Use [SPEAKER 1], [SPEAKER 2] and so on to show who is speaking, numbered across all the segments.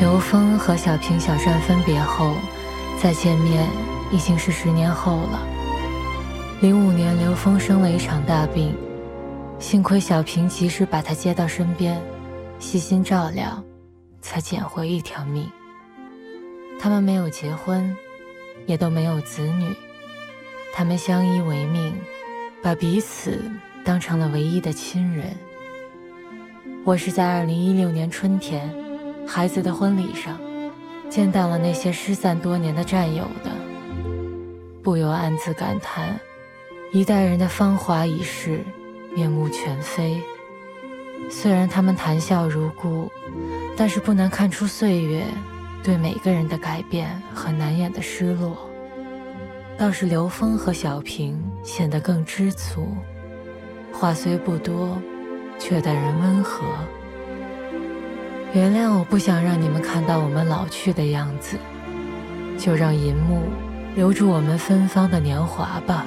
[SPEAKER 1] 刘峰和小平、小善分别后，再见面已经是十年后了。零五年，刘峰生了一场大病，幸亏小平及时把他接到身边，细心照料，才捡回一条命。他们没有结婚，也都没有子女，他们相依为命，把彼此当成了唯一的亲人。我是在二零一六年春天，孩子的婚礼上，见到了那些失散多年的战友的，不由暗自感叹，一代人的芳华已逝，面目全非。虽然他们谈笑如故，但是不难看出岁月。对每个人的改变和难掩的失落，倒是刘峰和小平显得更知足，话虽不多，却待人温和。原谅我不想让你们看到我们老去的样子，就让银幕留住我们芬芳的年华吧。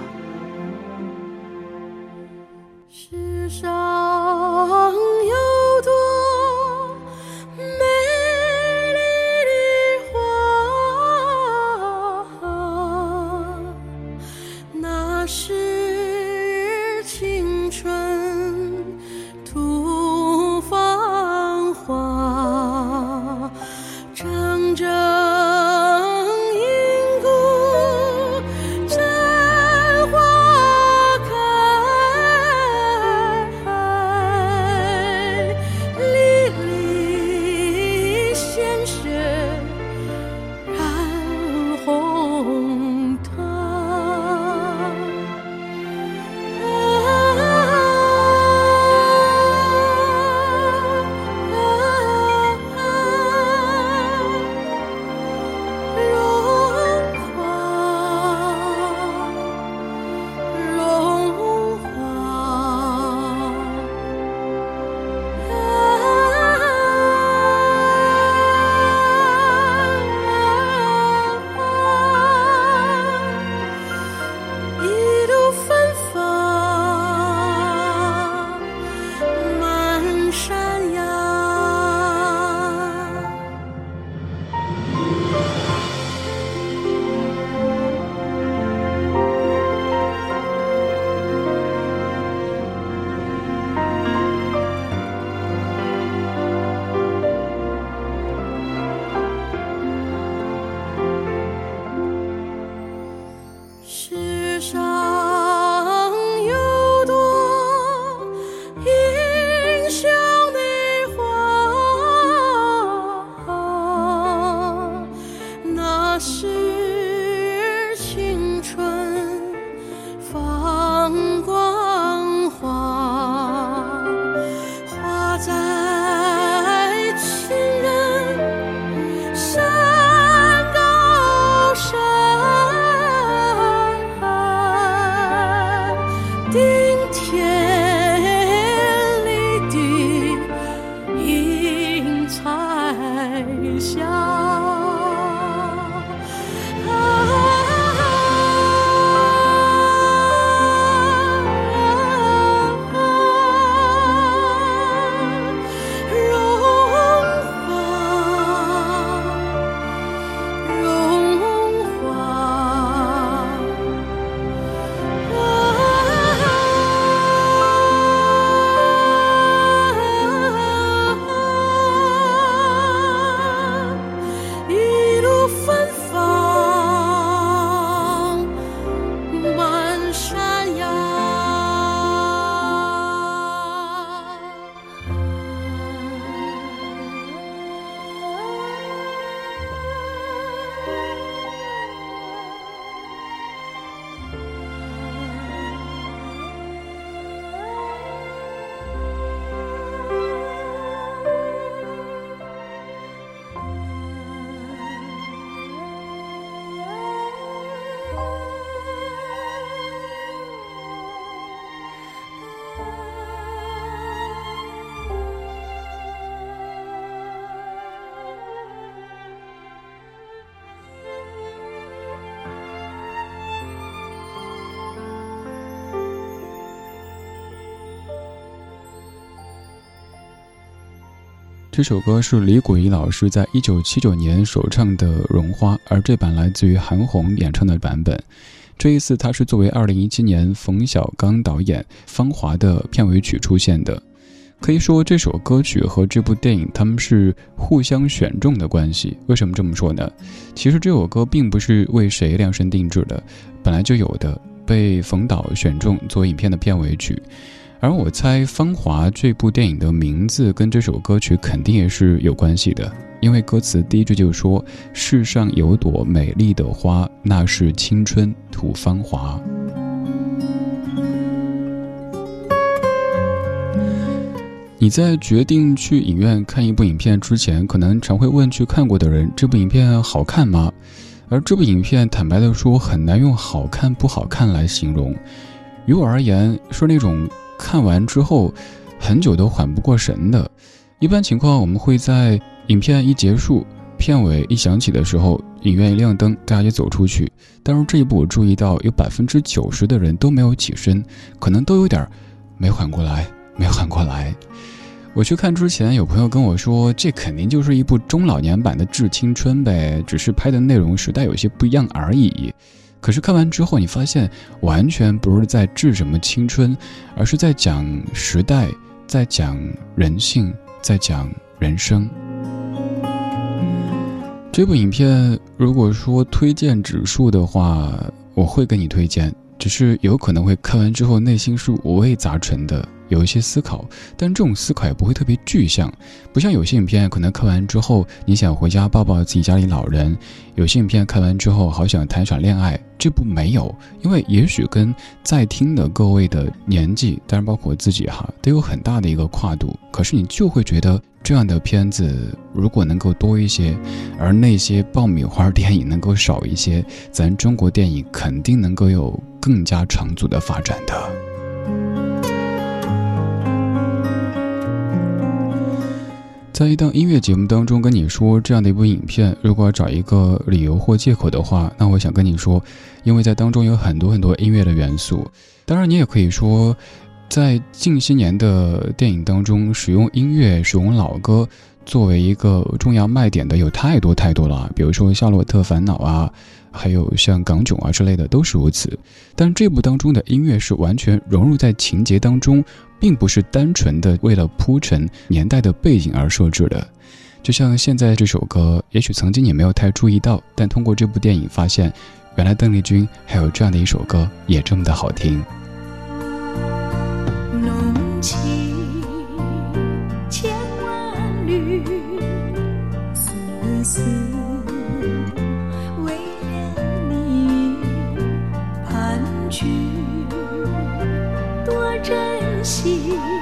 [SPEAKER 2] 这首歌是李谷一老师在一九七九年首唱的《绒花》，而这版来自于韩红演唱的版本。这一次，它是作为二零一七年冯小刚导演《芳华》的片尾曲出现的。可以说，这首歌曲和这部电影他们是互相选中的关系。为什么这么说呢？其实这首歌并不是为谁量身定制的，本来就有的，被冯导选中做影片的片尾曲。而我猜，《芳华》这部电影的名字跟这首歌曲肯定也是有关系的，因为歌词第一句就说：“世上有朵美丽的花，那是青春吐芳华。”你在决定去影院看一部影片之前，可能常会问去看过的人：“这部影片好看吗？”而这部影片，坦白的说，很难用好看不好看来形容。于我而言，是那种。看完之后，很久都缓不过神的。一般情况，我们会在影片一结束、片尾一响起的时候，影院一亮灯，大家就走出去。但是这一步，我注意到有百分之九十的人都没有起身，可能都有点没缓过来，没缓过来。我去看之前，有朋友跟我说，这肯定就是一部中老年版的《致青春》呗，只是拍的内容时代有些不一样而已。可是看完之后，你发现完全不是在治什么青春，而是在讲时代，在讲人性，在讲人生。这部影片，如果说推荐指数的话，我会跟你推荐，只是有可能会看完之后内心是五味杂陈的。有一些思考，但这种思考也不会特别具象，不像有些影片可能看完之后你想回家抱抱自己家里老人，有些影片看完之后好想谈场恋爱。这部没有，因为也许跟在听的各位的年纪，当然包括我自己哈，都有很大的一个跨度。可是你就会觉得这样的片子如果能够多一些，而那些爆米花电影能够少一些，咱中国电影肯定能够有更加长足的发展的。在一档音乐节目当中跟你说这样的一部影片，如果要找一个理由或借口的话，那我想跟你说，因为在当中有很多很多音乐的元素。当然，你也可以说，在近些年的电影当中，使用音乐、使用老歌作为一个重要卖点的有太多太多了。比如说《夏洛特烦恼》啊，还有像《港囧》啊之类的，都是如此。但这部当中的音乐是完全融入在情节当中。并不是单纯的为了铺陈年代的背景而设置的，就像现在这首歌，也许曾经也没有太注意到，但通过这部电影发现，原来邓丽君还有这样的一首歌，也这么的好听。
[SPEAKER 3] 浓情千万缕，丝丝为
[SPEAKER 2] 心。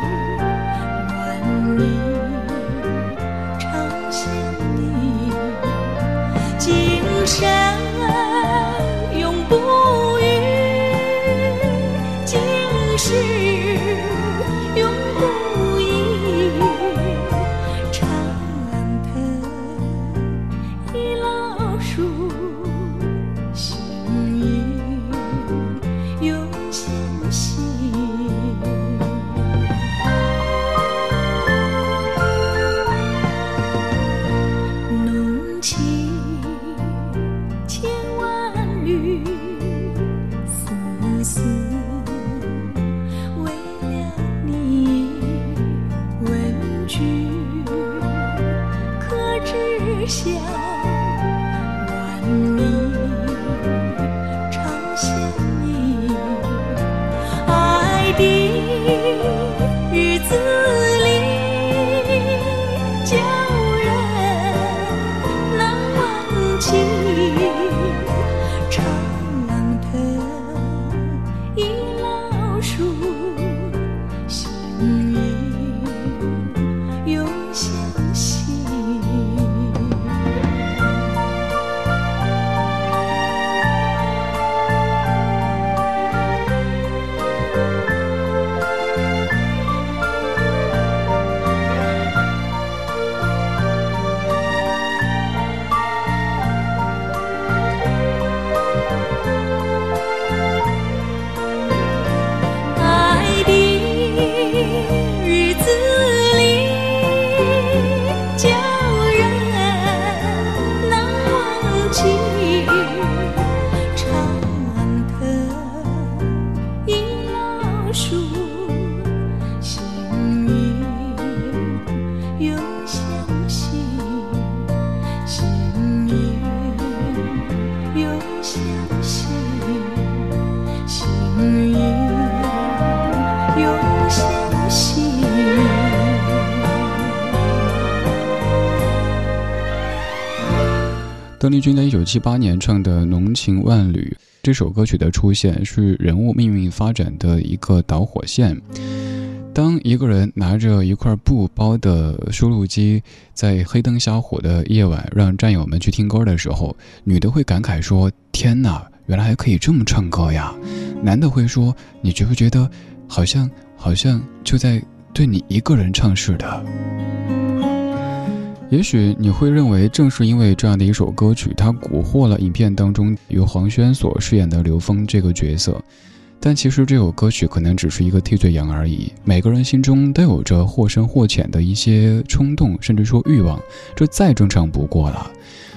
[SPEAKER 2] 七八年唱的《浓情万缕》这首歌曲的出现，是人物命运发展的一个导火线。当一个人拿着一块布包的收录机，在黑灯瞎火的夜晚让战友们去听歌的时候，女的会感慨说：“天哪，原来还可以这么唱歌呀！”男的会说：“你觉不觉得，好像好像就在对你一个人唱似的？”也许你会认为，正是因为这样的一首歌曲，它蛊惑了影片当中由黄轩所饰演的刘峰这个角色。但其实这首歌曲可能只是一个替罪羊而已。每个人心中都有着或深或浅的一些冲动，甚至说欲望，这再正常不过了。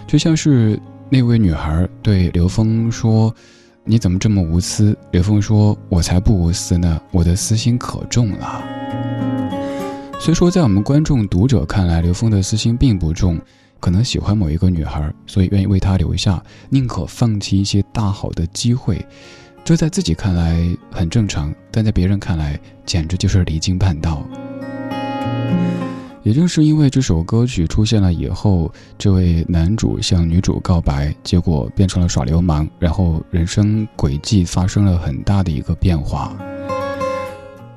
[SPEAKER 2] 就像是那位女孩对刘峰说：“你怎么这么无私？”刘峰说：“我才不无私呢，我的私心可重了。”虽说在我们观众读者看来，刘峰的私心并不重，可能喜欢某一个女孩，所以愿意为她留下，宁可放弃一些大好的机会。这在自己看来很正常，但在别人看来简直就是离经叛道。也正是因为这首歌曲出现了以后，这位男主向女主告白，结果变成了耍流氓，然后人生轨迹发生了很大的一个变化。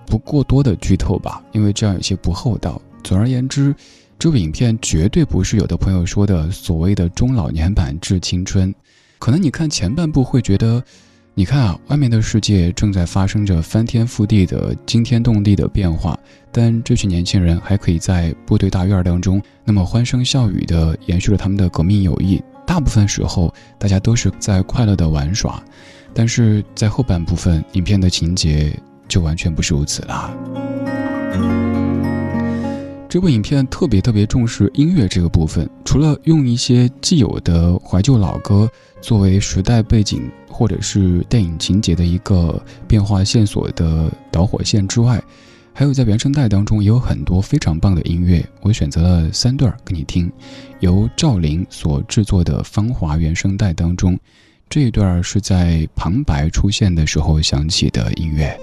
[SPEAKER 2] 不过多的剧透吧，因为这样有些不厚道。总而言之，这部影片绝对不是有的朋友说的所谓的中老年版《致青春》。可能你看前半部会觉得。你看啊，外面的世界正在发生着翻天覆地的惊天动地的变化，但这群年轻人还可以在部队大院当中那么欢声笑语地延续了他们的革命友谊。大部分时候，大家都是在快乐地玩耍，但是在后半部分，影片的情节就完全不是如此啦。这部影片特别特别重视音乐这个部分，除了用一些既有的怀旧老歌作为时代背景。或者是电影情节的一个变化线索的导火线之外，还有在原声带当中也有很多非常棒的音乐，我选择了三段给你听。由赵琳所制作的《芳华》原声带当中，这一段是在旁白出现的时候响起的音乐。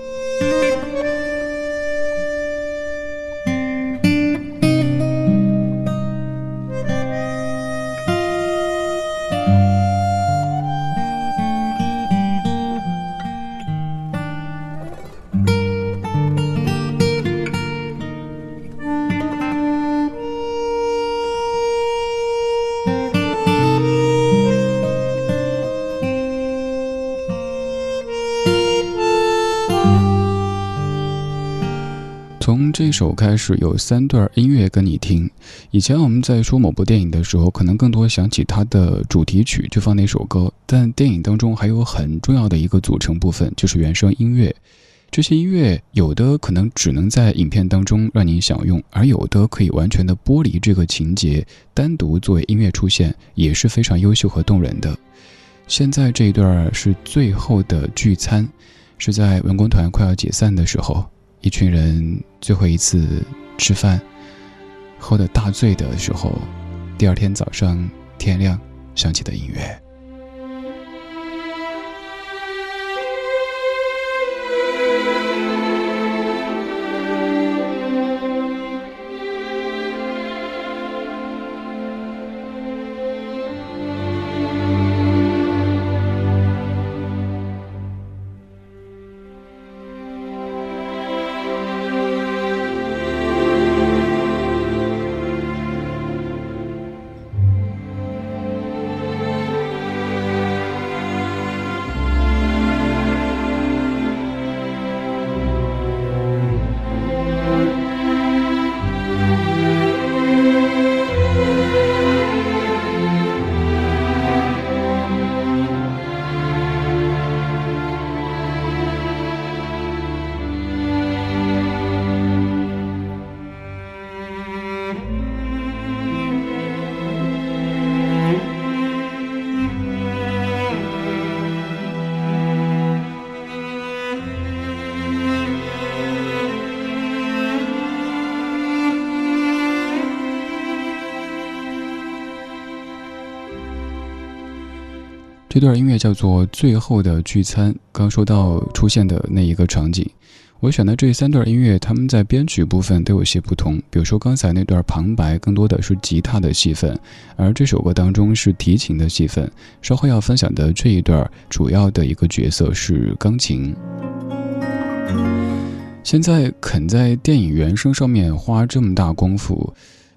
[SPEAKER 2] 首开始有三段音乐跟你听。以前我们在说某部电影的时候，可能更多想起它的主题曲，就放那首歌。但电影当中还有很重要的一个组成部分，就是原声音乐。这些音乐有的可能只能在影片当中让您享用，而有的可以完全的剥离这个情节，单独作为音乐出现，也是非常优秀和动人的。现在这一段是最后的聚餐，是在文工团快要解散的时候。一群人最后一次吃饭，喝的大醉的时候，第二天早上天亮响起的音乐。这段音乐叫做《最后的聚餐》。刚说到出现的那一个场景，我选的这三段音乐，他们在编曲部分都有些不同。比如说刚才那段旁白，更多的是吉他的戏份，而这首歌当中是提琴的戏份。稍后要分享的这一段，主要的一个角色是钢琴。现在肯在电影原声上面花这么大功夫，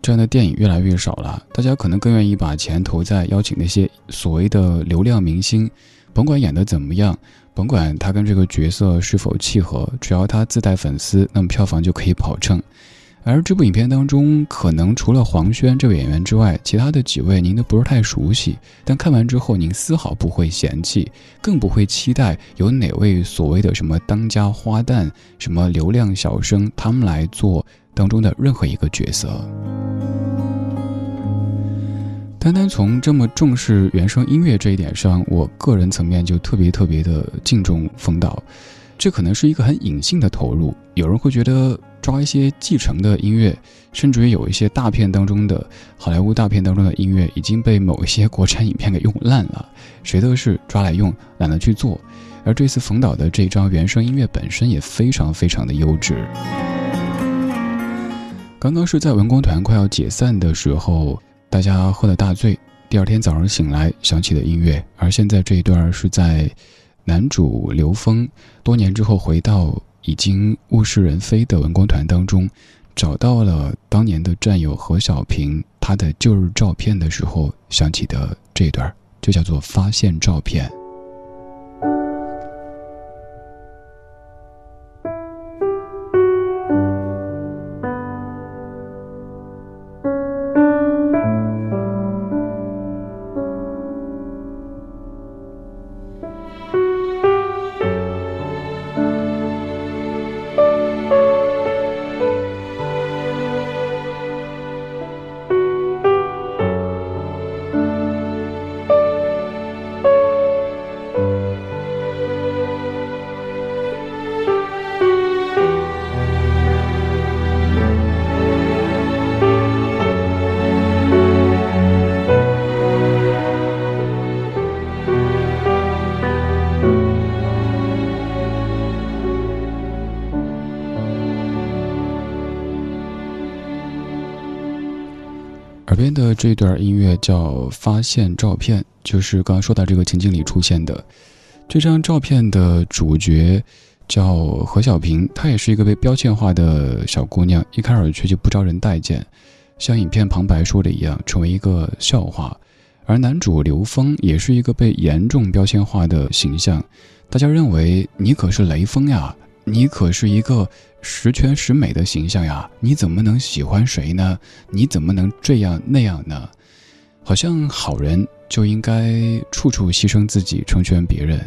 [SPEAKER 2] 这样的电影越来越少了。大家可能更愿意把钱投在邀请那些所谓的流量明星，甭管演得怎么样。甭管他跟这个角色是否契合，只要他自带粉丝，那么票房就可以保证。而这部影片当中，可能除了黄轩这位演员之外，其他的几位您都不是太熟悉，但看完之后您丝毫不会嫌弃，更不会期待有哪位所谓的什么当家花旦、什么流量小生他们来做当中的任何一个角色。单单从这么重视原声音乐这一点上，我个人层面就特别特别的敬重冯导。这可能是一个很隐性的投入。有人会觉得抓一些继承的音乐，甚至于有一些大片当中的好莱坞大片当中的音乐已经被某一些国产影片给用烂了，谁都是抓来用，懒得去做。而这次冯导的这张原声音乐本身也非常非常的优质。刚刚是在文工团快要解散的时候。大家喝的大醉，第二天早上醒来响起的音乐，而现在这一段是在男主刘峰多年之后回到已经物是人非的文工团当中，找到了当年的战友何小平他的旧日照片的时候响起的这一段，就叫做发现照片。这段音乐叫《发现照片》，就是刚刚说到这个情景里出现的。这张照片的主角叫何小平，她也是一个被标签化的小姑娘，一开始却就不招人待见，像影片旁白说的一样，成为一个笑话。而男主刘峰也是一个被严重标签化的形象，大家认为你可是雷锋呀，你可是一个。十全十美的形象呀，你怎么能喜欢谁呢？你怎么能这样那样呢？好像好人就应该处处牺牲自己成全别人，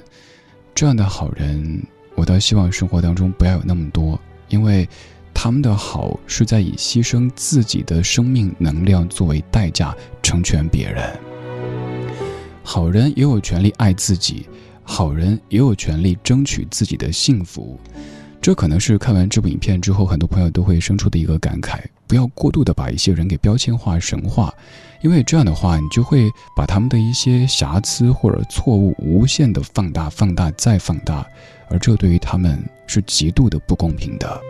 [SPEAKER 2] 这样的好人，我倒希望生活当中不要有那么多，因为他们的好是在以牺牲自己的生命能量作为代价成全别人。好人也有权利爱自己，好人也有权利争取自己的幸福。这可能是看完这部影片之后，很多朋友都会生出的一个感慨：不要过度的把一些人给标签化、神化，因为这样的话，你就会把他们的一些瑕疵或者错误无限的放大、放大再放大，而这对于他们是极度的不公平的。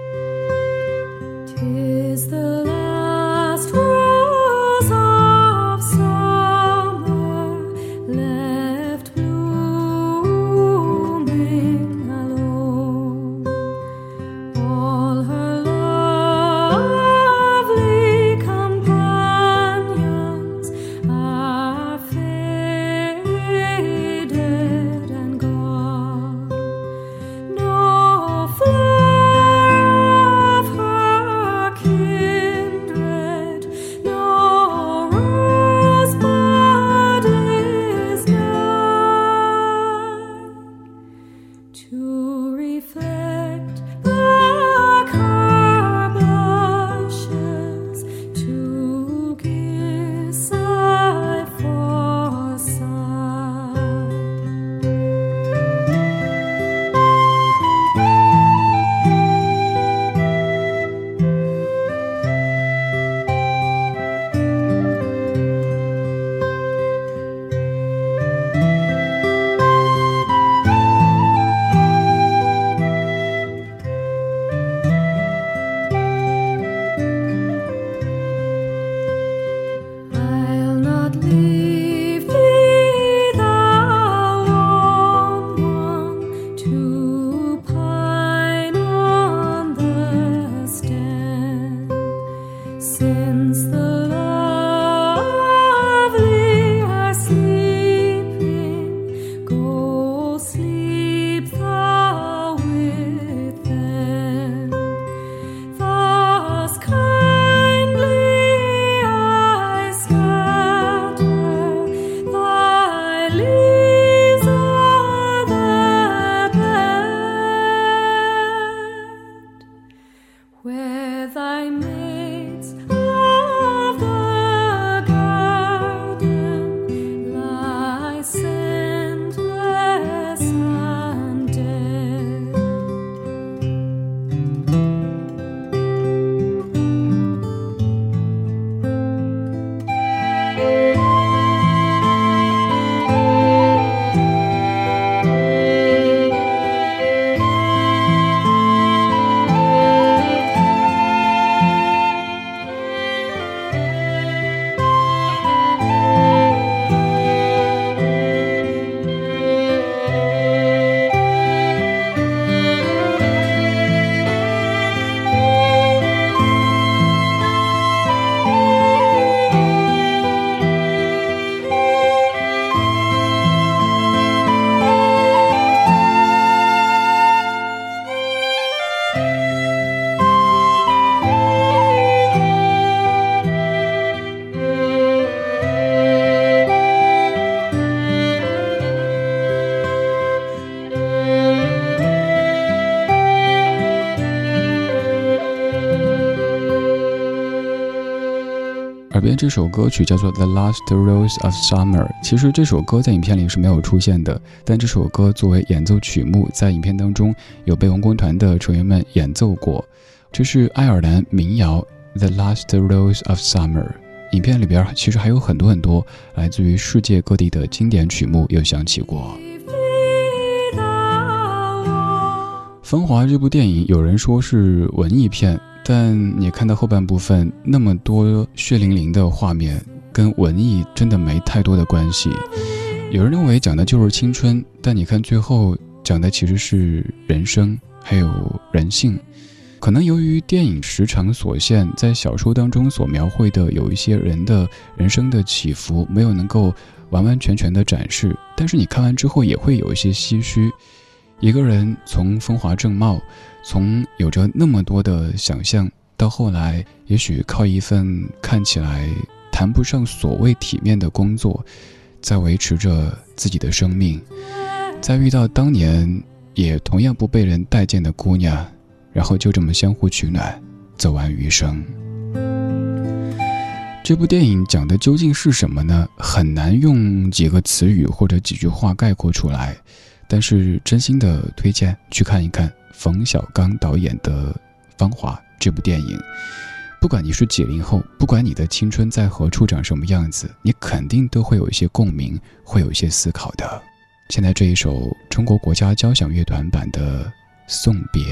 [SPEAKER 2] 这首歌曲叫做《The Last Rose of Summer》。其实这首歌在影片里是没有出现的，但这首歌作为演奏曲目，在影片当中有被文工团的成员们演奏过。这是爱尔兰民谣《The Last Rose of Summer》。影片里边其实还有很多很多来自于世界各地的经典曲目有响起过。《风华》这部电影，有人说是文艺片。但你看到后半部分那么多血淋淋的画面，跟文艺真的没太多的关系。有人认为讲的就是青春，但你看最后讲的其实是人生，还有人性。可能由于电影时长所限，在小说当中所描绘的有一些人的人生的起伏，没有能够完完全全的展示。但是你看完之后也会有一些唏嘘。一个人从风华正茂。从有着那么多的想象，到后来，也许靠一份看起来谈不上所谓体面的工作，在维持着自己的生命，在遇到当年也同样不被人待见的姑娘，然后就这么相互取暖，走完余生。这部电影讲的究竟是什么呢？很难用几个词语或者几句话概括出来，但是真心的推荐去看一看。冯小刚导演的《芳华》这部电影，不管你是几零后，不管你的青春在何处长什么样子，你肯定都会有一些共鸣，会有一些思考的。现在这一首中国国家交响乐团版的《送别》。